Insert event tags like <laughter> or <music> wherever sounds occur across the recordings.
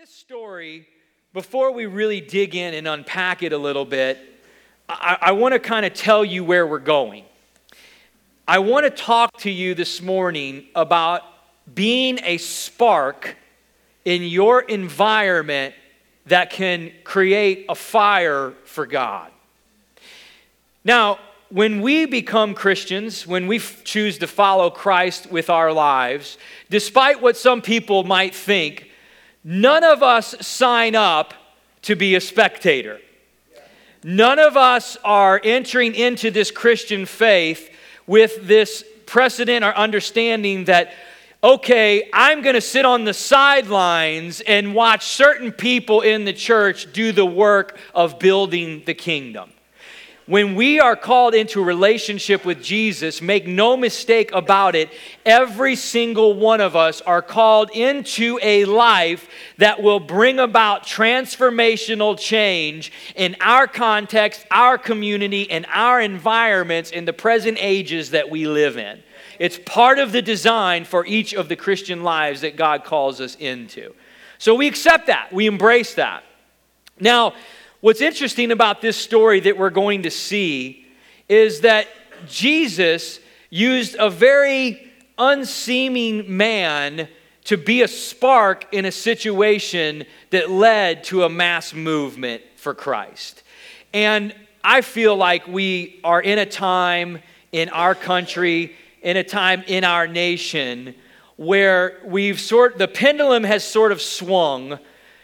This story, before we really dig in and unpack it a little bit, I, I want to kind of tell you where we're going. I want to talk to you this morning about being a spark in your environment that can create a fire for God. Now, when we become Christians, when we f- choose to follow Christ with our lives, despite what some people might think, none of us sign up to be a spectator. None of us are entering into this Christian faith with this precedent or understanding that, okay, I'm going to sit on the sidelines and watch certain people in the church do the work of building the kingdom. When we are called into a relationship with Jesus, make no mistake about it, every single one of us are called into a life that will bring about transformational change in our context, our community, and our environments in the present ages that we live in. It's part of the design for each of the Christian lives that God calls us into. So we accept that, we embrace that. Now, What's interesting about this story that we're going to see is that Jesus used a very unseeming man to be a spark in a situation that led to a mass movement for Christ. And I feel like we are in a time in our country, in a time in our nation where we've sort the pendulum has sort of swung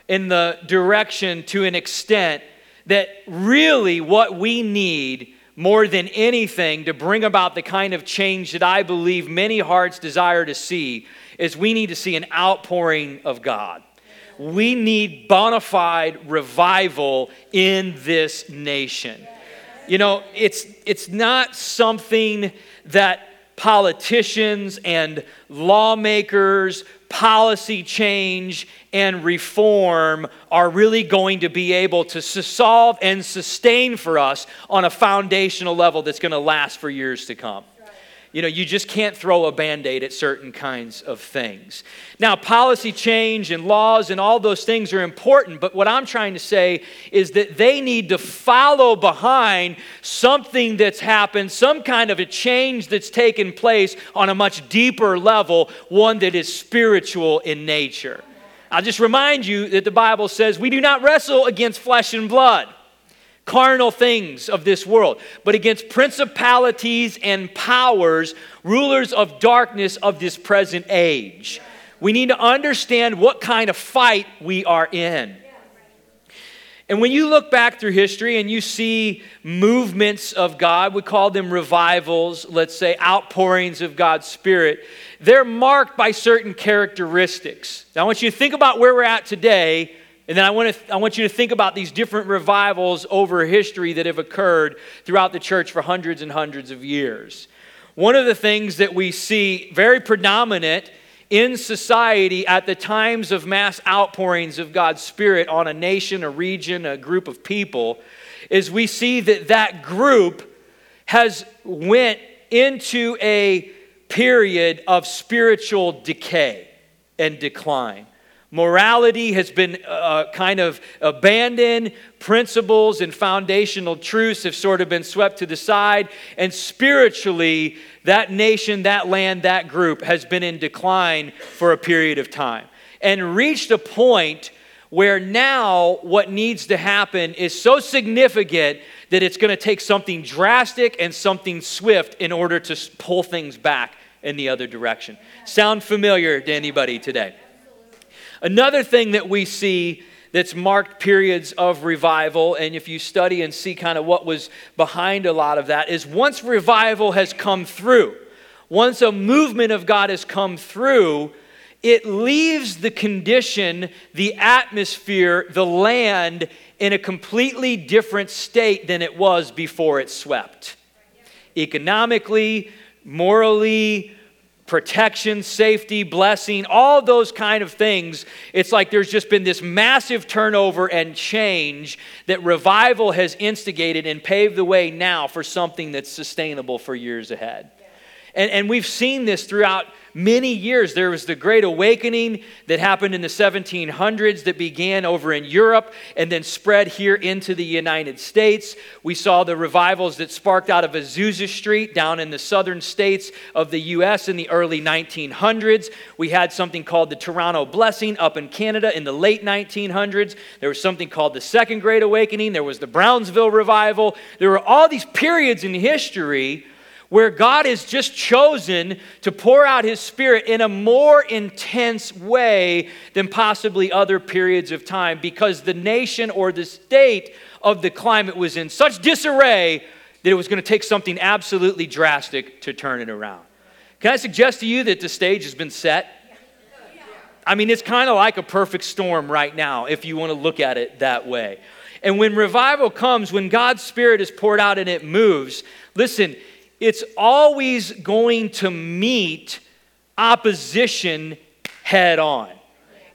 in the direction to an extent that really what we need more than anything to bring about the kind of change that I believe many hearts desire to see is we need to see an outpouring of God. We need bona fide revival in this nation. You know, it's, it's not something that politicians and lawmakers, policy change, and reform are really going to be able to solve and sustain for us on a foundational level that's going to last for years to come. You know, you just can't throw a band aid at certain kinds of things. Now, policy change and laws and all those things are important, but what I'm trying to say is that they need to follow behind something that's happened, some kind of a change that's taken place on a much deeper level, one that is spiritual in nature. I'll just remind you that the Bible says we do not wrestle against flesh and blood carnal things of this world, but against principalities and powers, rulers of darkness of this present age. We need to understand what kind of fight we are in. And when you look back through history and you see movements of God, we call them revivals, let's say outpourings of God's Spirit, they're marked by certain characteristics. Now, I want you to think about where we're at today and then I want, to, I want you to think about these different revivals over history that have occurred throughout the church for hundreds and hundreds of years. One of the things that we see very predominant in society at the times of mass outpourings of God's Spirit on a nation, a region, a group of people is we see that that group has went into a period of spiritual decay and decline. Morality has been uh, kind of abandoned. Principles and foundational truths have sort of been swept to the side. And spiritually, that nation, that land, that group has been in decline for a period of time and reached a point where now what needs to happen is so significant that it's going to take something drastic and something swift in order to pull things back in the other direction. Sound familiar to anybody today? Another thing that we see that's marked periods of revival, and if you study and see kind of what was behind a lot of that, is once revival has come through, once a movement of God has come through, it leaves the condition, the atmosphere, the land in a completely different state than it was before it swept. Economically, morally, protection, safety, blessing, all those kind of things. It's like there's just been this massive turnover and change that revival has instigated and paved the way now for something that's sustainable for years ahead. And, and we've seen this throughout many years. There was the Great Awakening that happened in the 1700s that began over in Europe and then spread here into the United States. We saw the revivals that sparked out of Azusa Street down in the southern states of the U.S. in the early 1900s. We had something called the Toronto Blessing up in Canada in the late 1900s. There was something called the Second Great Awakening. There was the Brownsville Revival. There were all these periods in history where God has just chosen to pour out His Spirit in a more intense way than possibly other periods of time because the nation or the state of the climate was in such disarray that it was going to take something absolutely drastic to turn it around. Can I suggest to you that the stage has been set? I mean, it's kind of like a perfect storm right now, if you want to look at it that way. And when revival comes, when God's Spirit is poured out and it moves, listen, it's always going to meet opposition head on.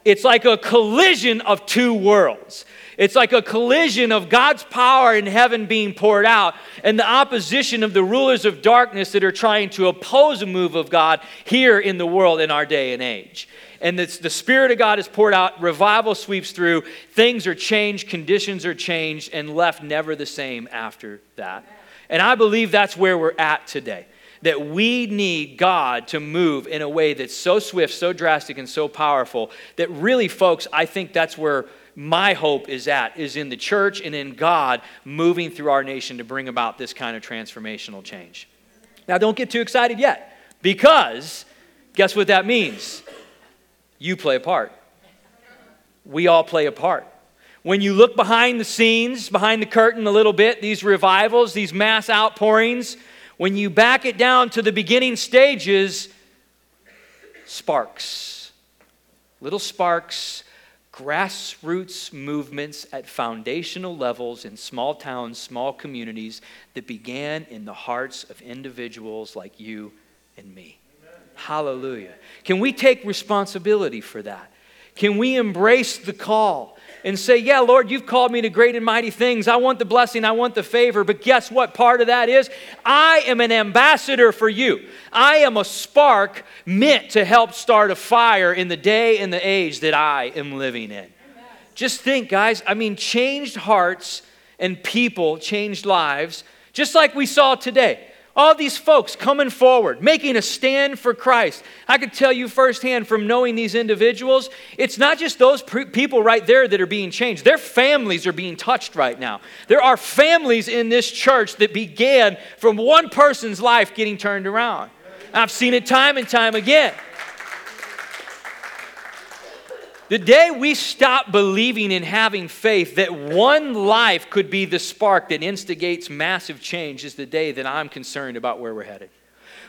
It's like a collision of two worlds. It's like a collision of God's power in heaven being poured out and the opposition of the rulers of darkness that are trying to oppose a move of God here in the world in our day and age. And the, the Spirit of God is poured out, revival sweeps through, things are changed, conditions are changed, and left never the same after that. And I believe that's where we're at today. That we need God to move in a way that's so swift, so drastic, and so powerful that really, folks, I think that's where my hope is at, is in the church and in God moving through our nation to bring about this kind of transformational change. Now, don't get too excited yet, because guess what that means? You play a part. We all play a part. When you look behind the scenes, behind the curtain a little bit, these revivals, these mass outpourings, when you back it down to the beginning stages, sparks. Little sparks, grassroots movements at foundational levels in small towns, small communities that began in the hearts of individuals like you and me. Amen. Hallelujah. Can we take responsibility for that? Can we embrace the call? and say, Yeah, Lord, you've called me to great and mighty things. I want the blessing, I want the favor. But guess what? Part of that is I am an ambassador for you. I am a spark meant to help start a fire in the day and the age that I am living in. Just think, guys, I mean, changed hearts and people changed lives, just like we saw today. All these folks coming forward, making a stand for Christ. I could tell you firsthand from knowing these individuals, it's not just those pre- people right there that are being changed. Their families are being touched right now. There are families in this church that began from one person's life getting turned around. I've seen it time and time again. The day we stop believing and having faith that one life could be the spark that instigates massive change is the day that I'm concerned about where we're headed.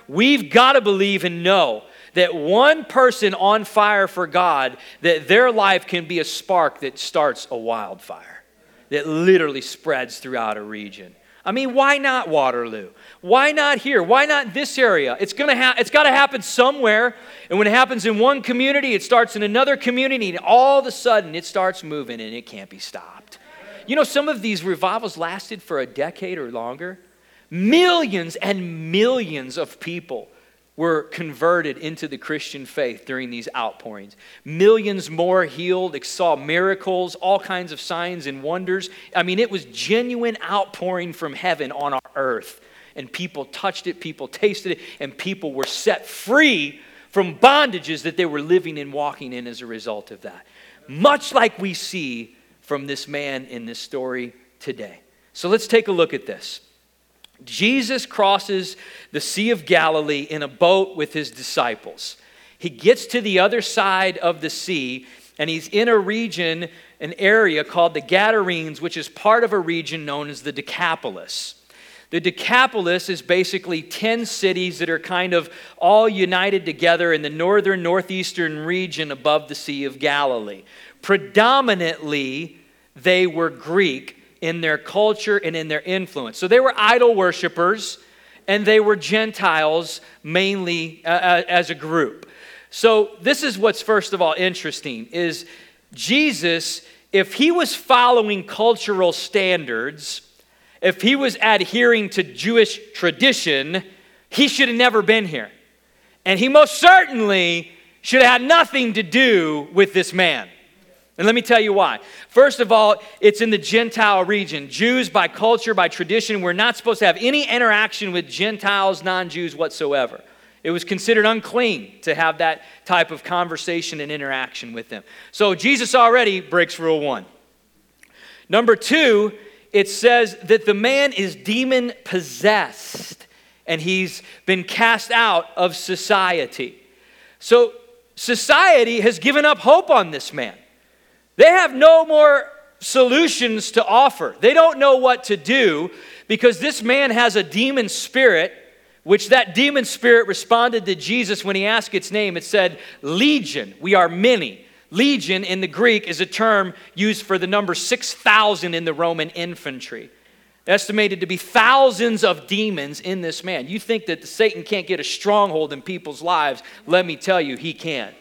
We've got to believe and know that one person on fire for God, that their life can be a spark that starts a wildfire, that literally spreads throughout a region. I mean, why not Waterloo? Why not here? Why not this area? It's gonna ha- it's got to happen somewhere. And when it happens in one community, it starts in another community, and all of a sudden it starts moving and it can't be stopped. You know, some of these revivals lasted for a decade or longer. Millions and millions of people were converted into the Christian faith during these outpourings. Millions more healed, saw miracles, all kinds of signs and wonders. I mean, it was genuine outpouring from heaven on our earth. And people touched it, people tasted it, and people were set free from bondages that they were living and walking in as a result of that. Much like we see from this man in this story today. So let's take a look at this. Jesus crosses the Sea of Galilee in a boat with his disciples. He gets to the other side of the sea and he's in a region, an area called the Gadarenes, which is part of a region known as the Decapolis. The Decapolis is basically 10 cities that are kind of all united together in the northern, northeastern region above the Sea of Galilee. Predominantly, they were Greek in their culture and in their influence. So they were idol worshippers and they were Gentiles mainly uh, uh, as a group. So this is what's first of all interesting is Jesus if he was following cultural standards, if he was adhering to Jewish tradition, he should have never been here. And he most certainly should have had nothing to do with this man. And let me tell you why. First of all, it's in the Gentile region. Jews, by culture, by tradition, we're not supposed to have any interaction with Gentiles, non Jews whatsoever. It was considered unclean to have that type of conversation and interaction with them. So Jesus already breaks rule one. Number two, it says that the man is demon possessed and he's been cast out of society. So society has given up hope on this man. They have no more solutions to offer. They don't know what to do because this man has a demon spirit, which that demon spirit responded to Jesus when he asked its name. It said, Legion, we are many. Legion in the Greek is a term used for the number 6,000 in the Roman infantry. Estimated to be thousands of demons in this man. You think that Satan can't get a stronghold in people's lives? Let me tell you, he can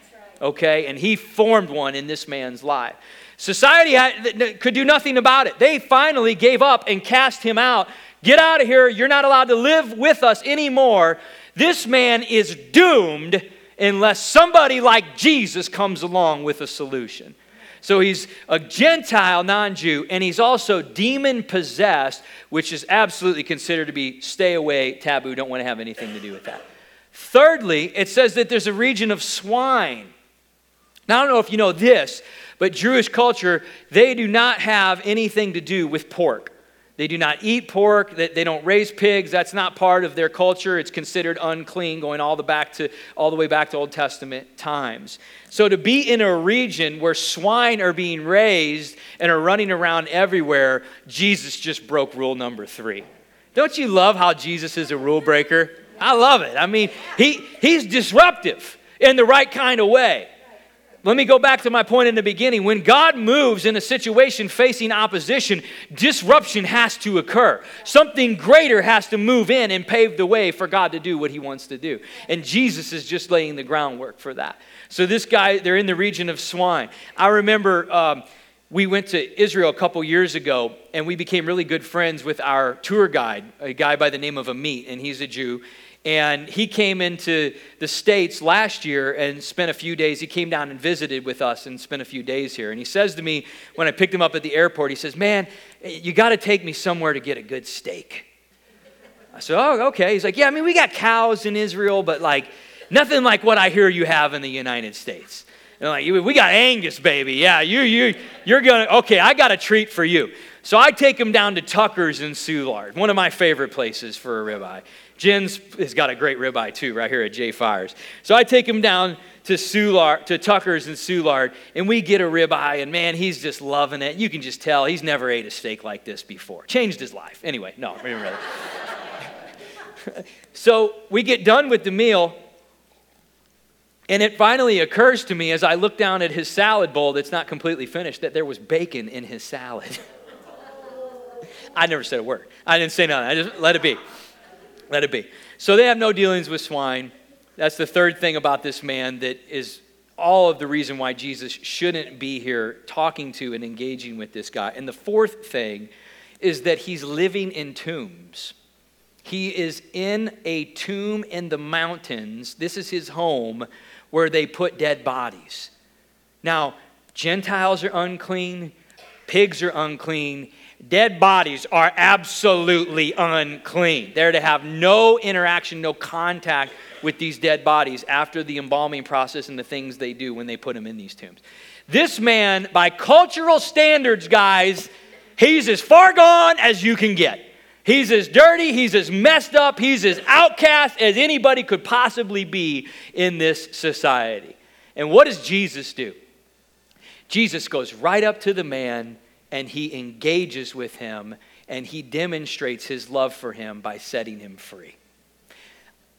okay? And he formed one in this man's life. Society had, could do nothing about it. They finally gave up and cast him out. Get out of here. You're not allowed to live with us anymore. This man is doomed unless somebody like Jesus comes along with a solution. So he's a Gentile non Jew, and he's also demon possessed, which is absolutely considered to be stay away, taboo, don't want to have anything to do with that. Thirdly, it says that there's a region of swine. Now, I don't know if you know this, but Jewish culture, they do not have anything to do with pork. They do not eat pork. They don't raise pigs. That's not part of their culture. It's considered unclean, going all the back to all the way back to Old Testament times. So to be in a region where swine are being raised and are running around everywhere, Jesus just broke rule number three. Don't you love how Jesus is a rule breaker? I love it. I mean, he, he's disruptive in the right kind of way. Let me go back to my point in the beginning. When God moves in a situation facing opposition, disruption has to occur. Something greater has to move in and pave the way for God to do what he wants to do. And Jesus is just laying the groundwork for that. So, this guy, they're in the region of swine. I remember um, we went to Israel a couple years ago, and we became really good friends with our tour guide, a guy by the name of Amit, and he's a Jew. And he came into the States last year and spent a few days. He came down and visited with us and spent a few days here. And he says to me when I picked him up at the airport, he says, Man, you got to take me somewhere to get a good steak. I said, Oh, okay. He's like, Yeah, I mean, we got cows in Israel, but like nothing like what I hear you have in the United States. And like, we got Angus, baby. Yeah, you, you, you're gonna, okay, I got a treat for you. So I take him down to Tucker's in Soulard, one of my favorite places for a ribeye. Jen's has got a great ribeye too, right here at Jay Fires. So I take him down to Soulard, to Tucker's and Soulard, and we get a ribeye, and man, he's just loving it. You can just tell he's never ate a steak like this before. Changed his life. Anyway, no, really. <laughs> so we get done with the meal, and it finally occurs to me as I look down at his salad bowl that's not completely finished that there was bacon in his salad. <laughs> I never said a word. I didn't say nothing. I just let it be. Let it be. So they have no dealings with swine. That's the third thing about this man that is all of the reason why Jesus shouldn't be here talking to and engaging with this guy. And the fourth thing is that he's living in tombs. He is in a tomb in the mountains. This is his home where they put dead bodies. Now, Gentiles are unclean, pigs are unclean, Dead bodies are absolutely unclean. They're to have no interaction, no contact with these dead bodies after the embalming process and the things they do when they put them in these tombs. This man, by cultural standards, guys, he's as far gone as you can get. He's as dirty, he's as messed up, he's as outcast as anybody could possibly be in this society. And what does Jesus do? Jesus goes right up to the man and he engages with him and he demonstrates his love for him by setting him free.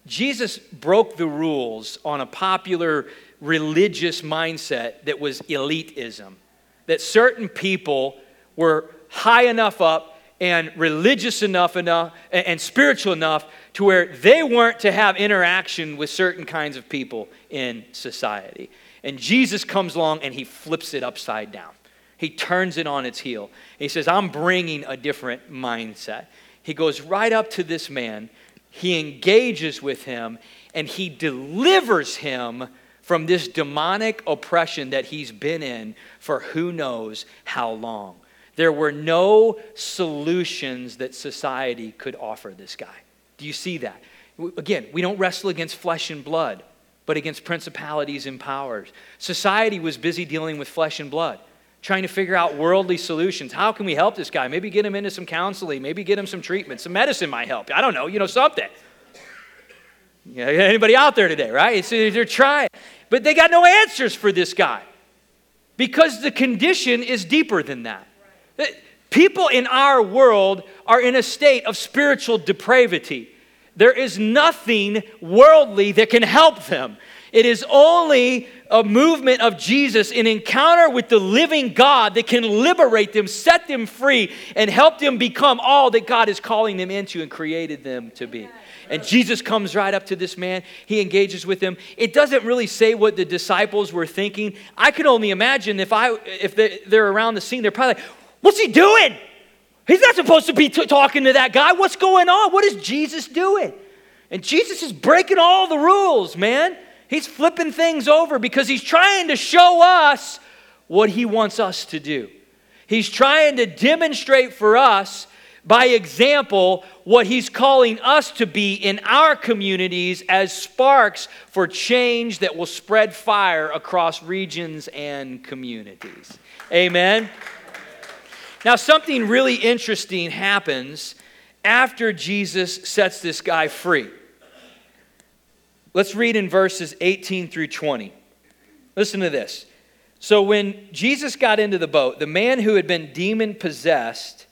Jesus broke the rules on a popular religious mindset that was elitism, that certain people were high enough up and religious enough enough and spiritual enough to where they weren't to have interaction with certain kinds of people in society. And Jesus comes along and he flips it upside down. He turns it on its heel. He says, I'm bringing a different mindset. He goes right up to this man, he engages with him, and he delivers him from this demonic oppression that he's been in for who knows how long. There were no solutions that society could offer this guy. Do you see that? Again, we don't wrestle against flesh and blood, but against principalities and powers. Society was busy dealing with flesh and blood, trying to figure out worldly solutions. How can we help this guy? Maybe get him into some counseling, maybe get him some treatment, some medicine might help. I don't know, you know, something. Anybody out there today, right? So they're trying. But they got no answers for this guy because the condition is deeper than that. Eh, people in our world are in a state of spiritual depravity. There is nothing worldly that can help them. It is only a movement of Jesus, an encounter with the living God that can liberate them, set them free, and help them become all that God is calling them into and created them to be. And Jesus comes right up to this man. He engages with him. It doesn't really say what the disciples were thinking. I can only imagine if I if they're around the scene, they're probably like, "What's he doing? He's not supposed to be t- talking to that guy. What's going on? What is Jesus doing?" And Jesus is breaking all the rules, man. He's flipping things over because he's trying to show us what he wants us to do. He's trying to demonstrate for us by example what he's calling us to be in our communities as sparks for change that will spread fire across regions and communities. Amen. Now, something really interesting happens after Jesus sets this guy free. Let's read in verses 18 through 20. Listen to this. So, when Jesus got into the boat, the man who had been demon possessed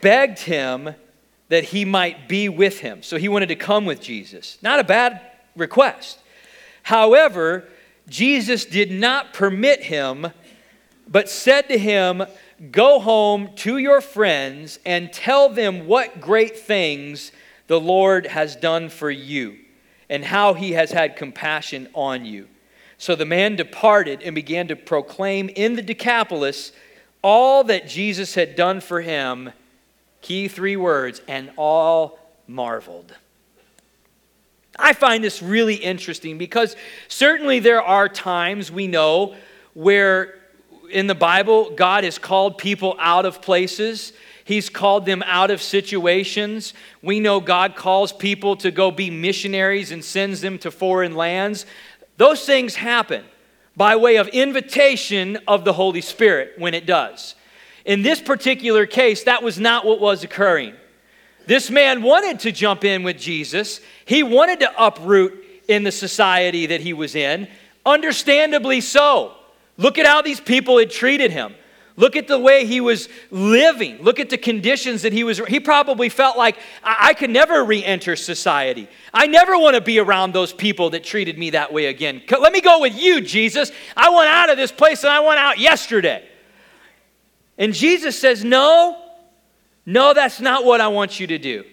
begged him that he might be with him. So he wanted to come with Jesus. Not a bad request. However, Jesus did not permit him, but said to him, Go home to your friends and tell them what great things the Lord has done for you and how he has had compassion on you. So the man departed and began to proclaim in the Decapolis all that Jesus had done for him Key three words, and all marveled. I find this really interesting because certainly there are times we know where in the Bible God has called people out of places. He's called them out of situations. We know God calls people to go be missionaries and sends them to foreign lands. Those things happen by way of invitation of the Holy Spirit when it does. In this particular case, that was not what was occurring. This man wanted to jump in with Jesus, he wanted to uproot in the society that he was in, understandably so. Look at how these people had treated him. Look at the way he was living. Look at the conditions that he was. He probably felt like, I, I could never re enter society. I never want to be around those people that treated me that way again. Let me go with you, Jesus. I went out of this place and I went out yesterday. And Jesus says, No, no, that's not what I want you to do.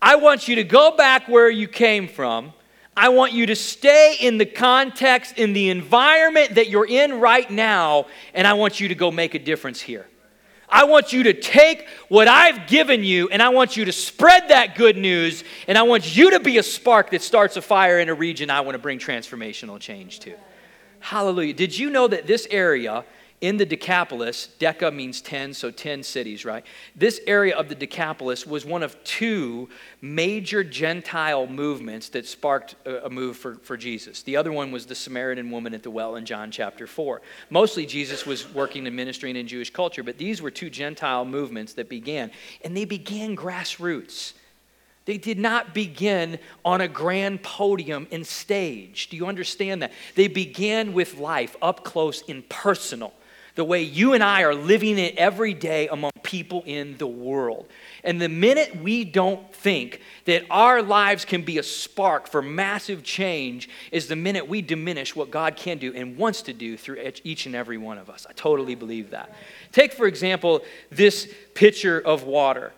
I want you to go back where you came from. I want you to stay in the context, in the environment that you're in right now, and I want you to go make a difference here. I want you to take what I've given you and I want you to spread that good news, and I want you to be a spark that starts a fire in a region I want to bring transformational change to. Hallelujah. Did you know that this area in the Decapolis, Deca means 10, so 10 cities, right? This area of the Decapolis was one of two major Gentile movements that sparked a move for, for Jesus. The other one was the Samaritan woman at the well in John chapter 4. Mostly Jesus was working and ministering in Jewish culture, but these were two Gentile movements that began, and they began grassroots. They did not begin on a grand podium and stage. Do you understand that? They began with life up close and personal the way you and I are living it every day among people in the world. And the minute we don't think that our lives can be a spark for massive change is the minute we diminish what God can do and wants to do through each and every one of us. I totally believe that. Take, for example, this pitcher of water.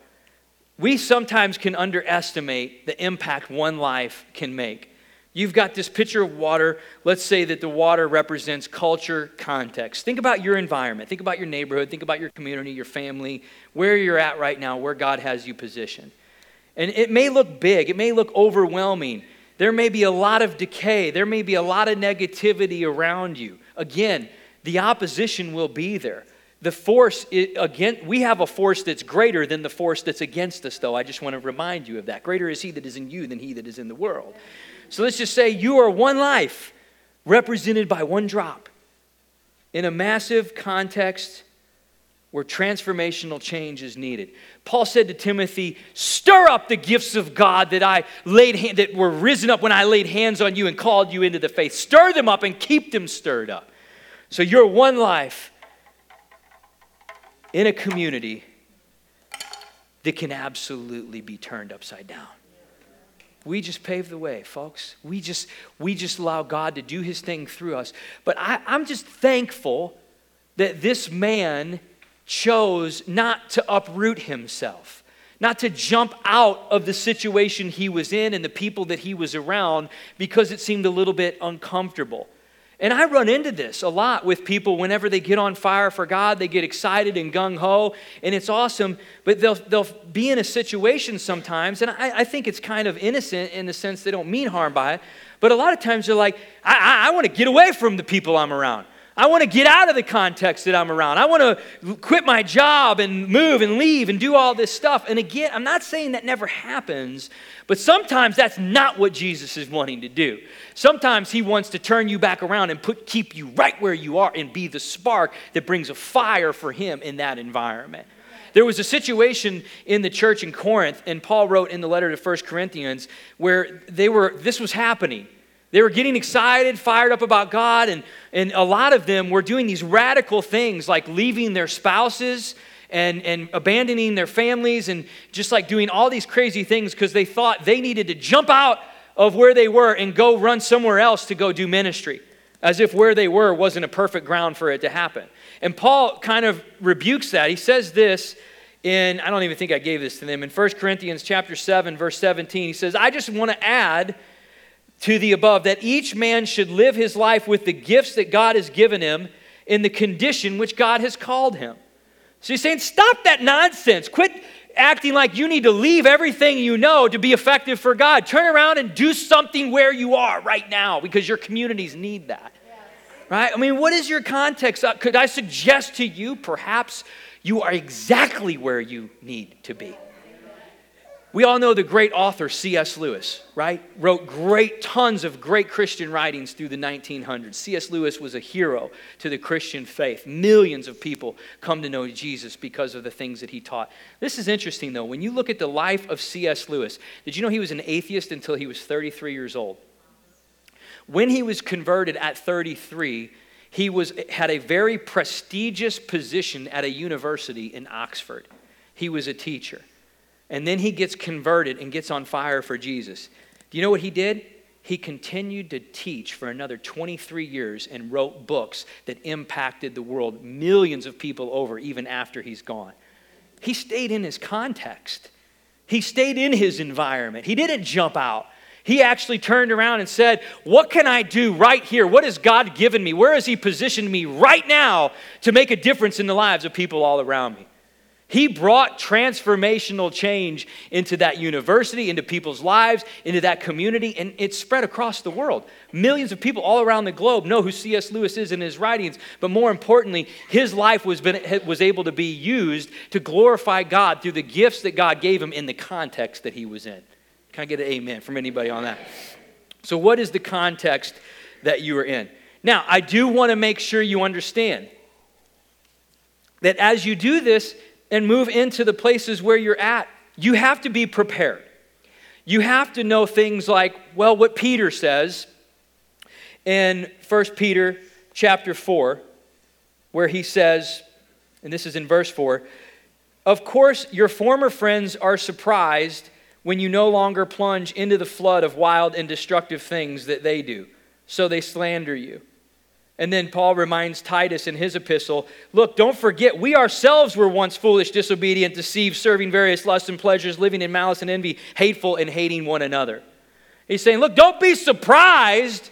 We sometimes can underestimate the impact one life can make. You've got this pitcher of water. Let's say that the water represents culture, context. Think about your environment. Think about your neighborhood. Think about your community, your family, where you're at right now, where God has you positioned. And it may look big, it may look overwhelming. There may be a lot of decay. There may be a lot of negativity around you. Again, the opposition will be there. The force, again, we have a force that's greater than the force that's against us, though. I just want to remind you of that. Greater is he that is in you than he that is in the world. So let's just say you are one life represented by one drop in a massive context where transformational change is needed. Paul said to Timothy, "Stir up the gifts of God that I laid hand, that were risen up when I laid hands on you and called you into the faith. Stir them up and keep them stirred up." So you're one life in a community that can absolutely be turned upside down. We just pave the way, folks. We just we just allow God to do his thing through us. But I, I'm just thankful that this man chose not to uproot himself, not to jump out of the situation he was in and the people that he was around because it seemed a little bit uncomfortable. And I run into this a lot with people whenever they get on fire for God, they get excited and gung ho, and it's awesome, but they'll, they'll be in a situation sometimes, and I, I think it's kind of innocent in the sense they don't mean harm by it, but a lot of times they're like, I, I, I want to get away from the people I'm around. I want to get out of the context that I'm around. I want to quit my job and move and leave and do all this stuff. And again, I'm not saying that never happens, but sometimes that's not what Jesus is wanting to do. Sometimes he wants to turn you back around and put keep you right where you are and be the spark that brings a fire for him in that environment. There was a situation in the church in Corinth, and Paul wrote in the letter to 1 Corinthians where they were this was happening. They were getting excited, fired up about God, and, and a lot of them were doing these radical things like leaving their spouses and, and abandoning their families and just like doing all these crazy things because they thought they needed to jump out of where they were and go run somewhere else to go do ministry, as if where they were wasn't a perfect ground for it to happen. And Paul kind of rebukes that. He says this in, I don't even think I gave this to them, in 1 Corinthians chapter 7, verse 17. He says, I just want to add to the above that each man should live his life with the gifts that God has given him in the condition which God has called him. So he's saying, stop that nonsense. Quit acting like you need to leave everything you know to be effective for God. Turn around and do something where you are right now because your communities need that. Right? I mean, what is your context? Uh, could I suggest to you perhaps you are exactly where you need to be? We all know the great author C.S. Lewis, right? Wrote great, tons of great Christian writings through the 1900s. C.S. Lewis was a hero to the Christian faith. Millions of people come to know Jesus because of the things that he taught. This is interesting, though. When you look at the life of C.S. Lewis, did you know he was an atheist until he was 33 years old? When he was converted at 33, he was, had a very prestigious position at a university in Oxford. He was a teacher and then he gets converted and gets on fire for Jesus. Do you know what he did? He continued to teach for another 23 years and wrote books that impacted the world, millions of people over, even after he's gone. He stayed in his context, he stayed in his environment. He didn't jump out. He actually turned around and said, What can I do right here? What has God given me? Where has He positioned me right now to make a difference in the lives of people all around me? He brought transformational change into that university, into people's lives, into that community, and it spread across the world. Millions of people all around the globe know who C.S. Lewis is in his writings, but more importantly, his life was, been, was able to be used to glorify God through the gifts that God gave him in the context that he was in. Can I get an amen from anybody on that? So, what is the context that you are in? Now, I do want to make sure you understand that as you do this, and move into the places where you're at, you have to be prepared. You have to know things like, well, what Peter says in 1 Peter chapter 4, where he says, and this is in verse 4 Of course, your former friends are surprised when you no longer plunge into the flood of wild and destructive things that they do, so they slander you. And then Paul reminds Titus in his epistle look, don't forget, we ourselves were once foolish, disobedient, deceived, serving various lusts and pleasures, living in malice and envy, hateful and hating one another. He's saying, look, don't be surprised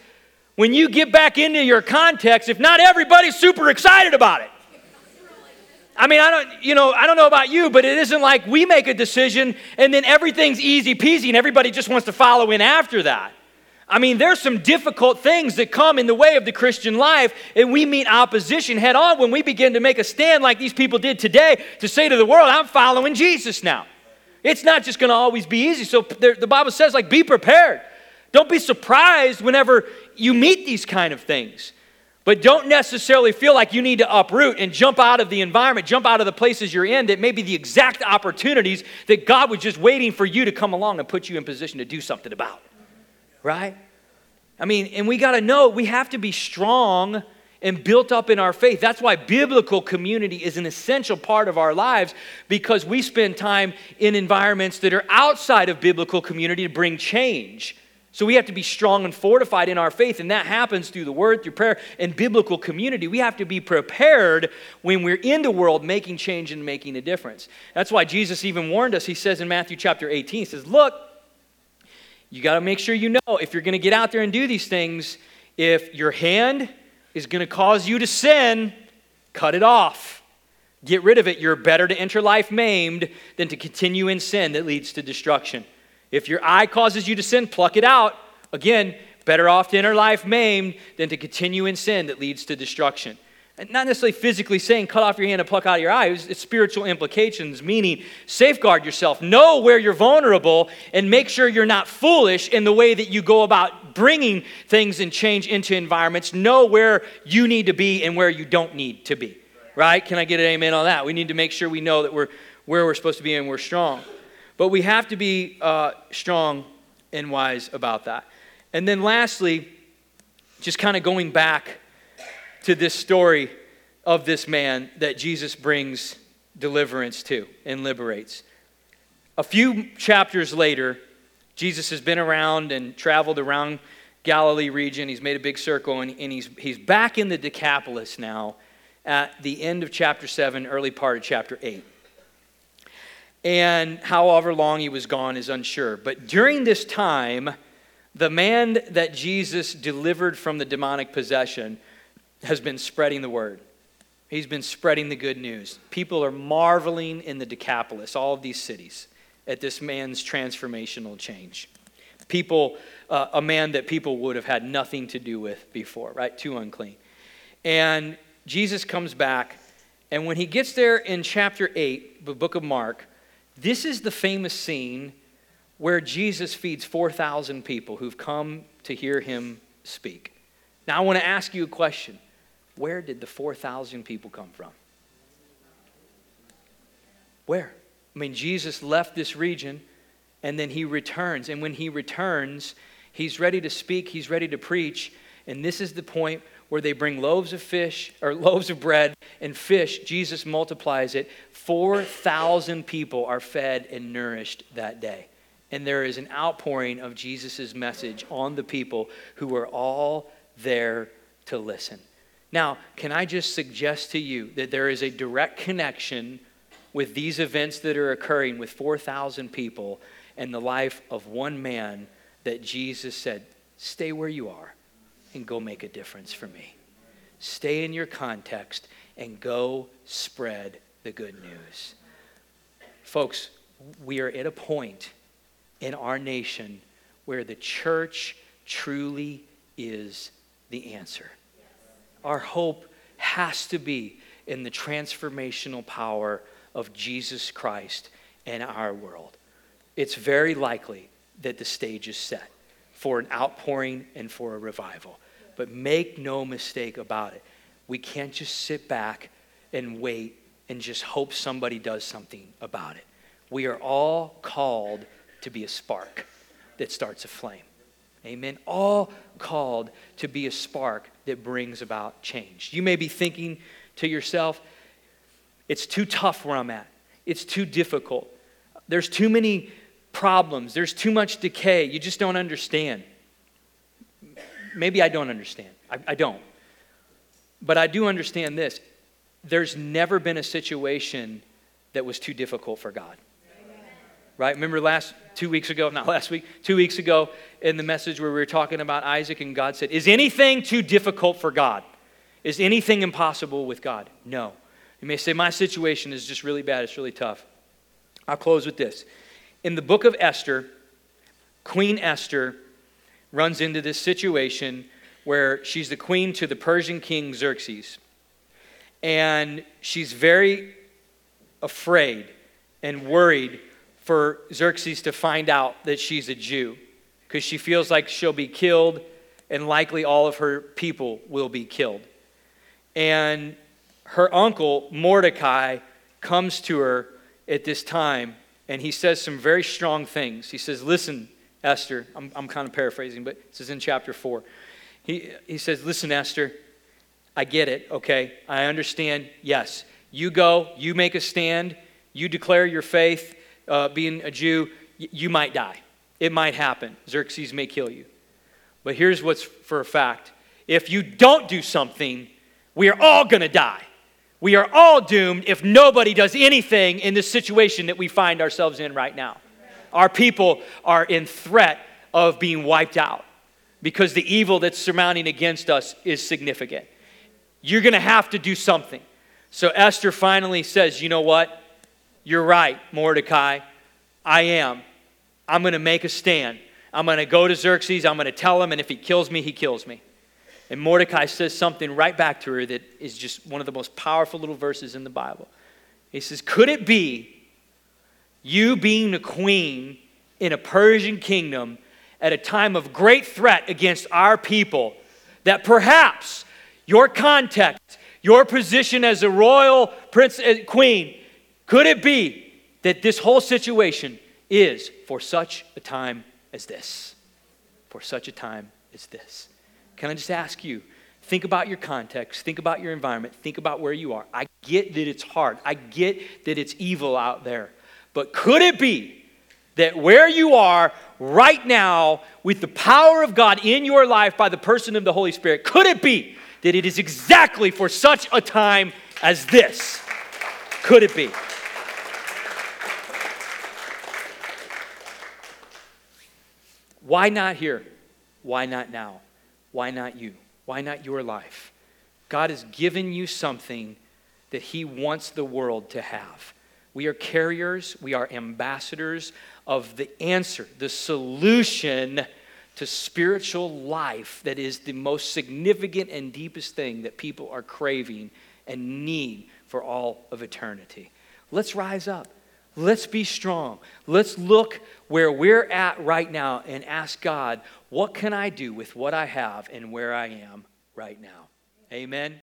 when you get back into your context if not everybody's super excited about it. I mean, I don't, you know, I don't know about you, but it isn't like we make a decision and then everything's easy peasy and everybody just wants to follow in after that. I mean, there's some difficult things that come in the way of the Christian life, and we meet opposition head on when we begin to make a stand like these people did today to say to the world, I'm following Jesus now. It's not just going to always be easy. So the Bible says, like, be prepared. Don't be surprised whenever you meet these kind of things. But don't necessarily feel like you need to uproot and jump out of the environment, jump out of the places you're in that may be the exact opportunities that God was just waiting for you to come along and put you in position to do something about. Right? I mean, and we got to know we have to be strong and built up in our faith. That's why biblical community is an essential part of our lives because we spend time in environments that are outside of biblical community to bring change. So we have to be strong and fortified in our faith, and that happens through the word, through prayer, and biblical community. We have to be prepared when we're in the world making change and making a difference. That's why Jesus even warned us. He says in Matthew chapter 18, He says, Look, you got to make sure you know if you're going to get out there and do these things, if your hand is going to cause you to sin, cut it off. Get rid of it. You're better to enter life maimed than to continue in sin that leads to destruction. If your eye causes you to sin, pluck it out. Again, better off to enter life maimed than to continue in sin that leads to destruction. Not necessarily physically saying cut off your hand and pluck out your eye, it's spiritual implications, meaning safeguard yourself, know where you're vulnerable, and make sure you're not foolish in the way that you go about bringing things and change into environments. Know where you need to be and where you don't need to be. Right? Can I get an amen on that? We need to make sure we know that we're where we're supposed to be and we're strong. But we have to be uh, strong and wise about that. And then lastly, just kind of going back to this story of this man that Jesus brings deliverance to and liberates. A few chapters later, Jesus has been around and traveled around Galilee region. He's made a big circle and, and he's, he's back in the Decapolis now at the end of chapter 7, early part of chapter 8 and however long he was gone is unsure. But during this time, the man that Jesus delivered from the demonic possession has been spreading the word. He's been spreading the good news. People are marveling in the Decapolis, all of these cities, at this man's transformational change. People, uh, a man that people would have had nothing to do with before, right? Too unclean. And Jesus comes back, and when he gets there in chapter 8, the book of Mark, this is the famous scene where Jesus feeds 4,000 people who've come to hear him speak. Now, I want to ask you a question Where did the 4,000 people come from? Where? I mean, Jesus left this region and then he returns. And when he returns, he's ready to speak, he's ready to preach. And this is the point where they bring loaves of fish or <laughs> loaves of bread and fish. Jesus multiplies it. 4,000 people are fed and nourished that day. And there is an outpouring of Jesus' message on the people who are all there to listen. Now, can I just suggest to you that there is a direct connection with these events that are occurring with 4,000 people and the life of one man that Jesus said, Stay where you are and go make a difference for me. Stay in your context and go spread the good news. Folks, we are at a point in our nation where the church truly is the answer. Our hope has to be in the transformational power of Jesus Christ in our world. It's very likely that the stage is set for an outpouring and for a revival. But make no mistake about it. We can't just sit back and wait and just hope somebody does something about it. We are all called to be a spark that starts a flame. Amen. All called to be a spark that brings about change. You may be thinking to yourself, it's too tough where I'm at. It's too difficult. There's too many problems, there's too much decay. You just don't understand. Maybe I don't understand. I, I don't. But I do understand this there's never been a situation that was too difficult for God. Right? Remember last two weeks ago, <laughs> not last week, two weeks ago in the message where we were talking about Isaac and God said, Is anything too difficult for God? Is anything impossible with God? No. You may say, My situation is just really bad, it's really tough. I'll close with this. In the book of Esther, Queen Esther runs into this situation where she's the queen to the Persian king Xerxes. And she's very afraid and worried for Xerxes to find out that she's a Jew because she feels like she'll be killed and likely all of her people will be killed. And her uncle, Mordecai, comes to her at this time and he says some very strong things. He says, Listen, Esther, I'm, I'm kind of paraphrasing, but this is in chapter 4. He, he says, Listen, Esther, I get it, okay? I understand. Yes, you go, you make a stand, you declare your faith, uh, being a Jew, y- you might die. It might happen. Xerxes may kill you. But here's what's for a fact if you don't do something, we are all going to die. We are all doomed if nobody does anything in this situation that we find ourselves in right now. Our people are in threat of being wiped out because the evil that's surmounting against us is significant. You're going to have to do something. So Esther finally says, You know what? You're right, Mordecai. I am. I'm going to make a stand. I'm going to go to Xerxes. I'm going to tell him, and if he kills me, he kills me. And Mordecai says something right back to her that is just one of the most powerful little verses in the Bible. He says, Could it be you being a queen in a Persian kingdom at a time of great threat against our people that perhaps your context, your position as a royal prince, uh, queen, could it be that this whole situation is for such a time as this? For such a time as this. Can I just ask you? Think about your context, think about your environment, think about where you are. I get that it's hard, I get that it's evil out there. But could it be that where you are right now, with the power of God in your life by the person of the Holy Spirit, could it be that it is exactly for such a time as this? Could it be? Why not here? Why not now? Why not you? Why not your life? God has given you something that He wants the world to have. We are carriers, we are ambassadors of the answer, the solution to spiritual life that is the most significant and deepest thing that people are craving and need for all of eternity. Let's rise up. Let's be strong. Let's look where we're at right now and ask God, what can I do with what I have and where I am right now? Amen.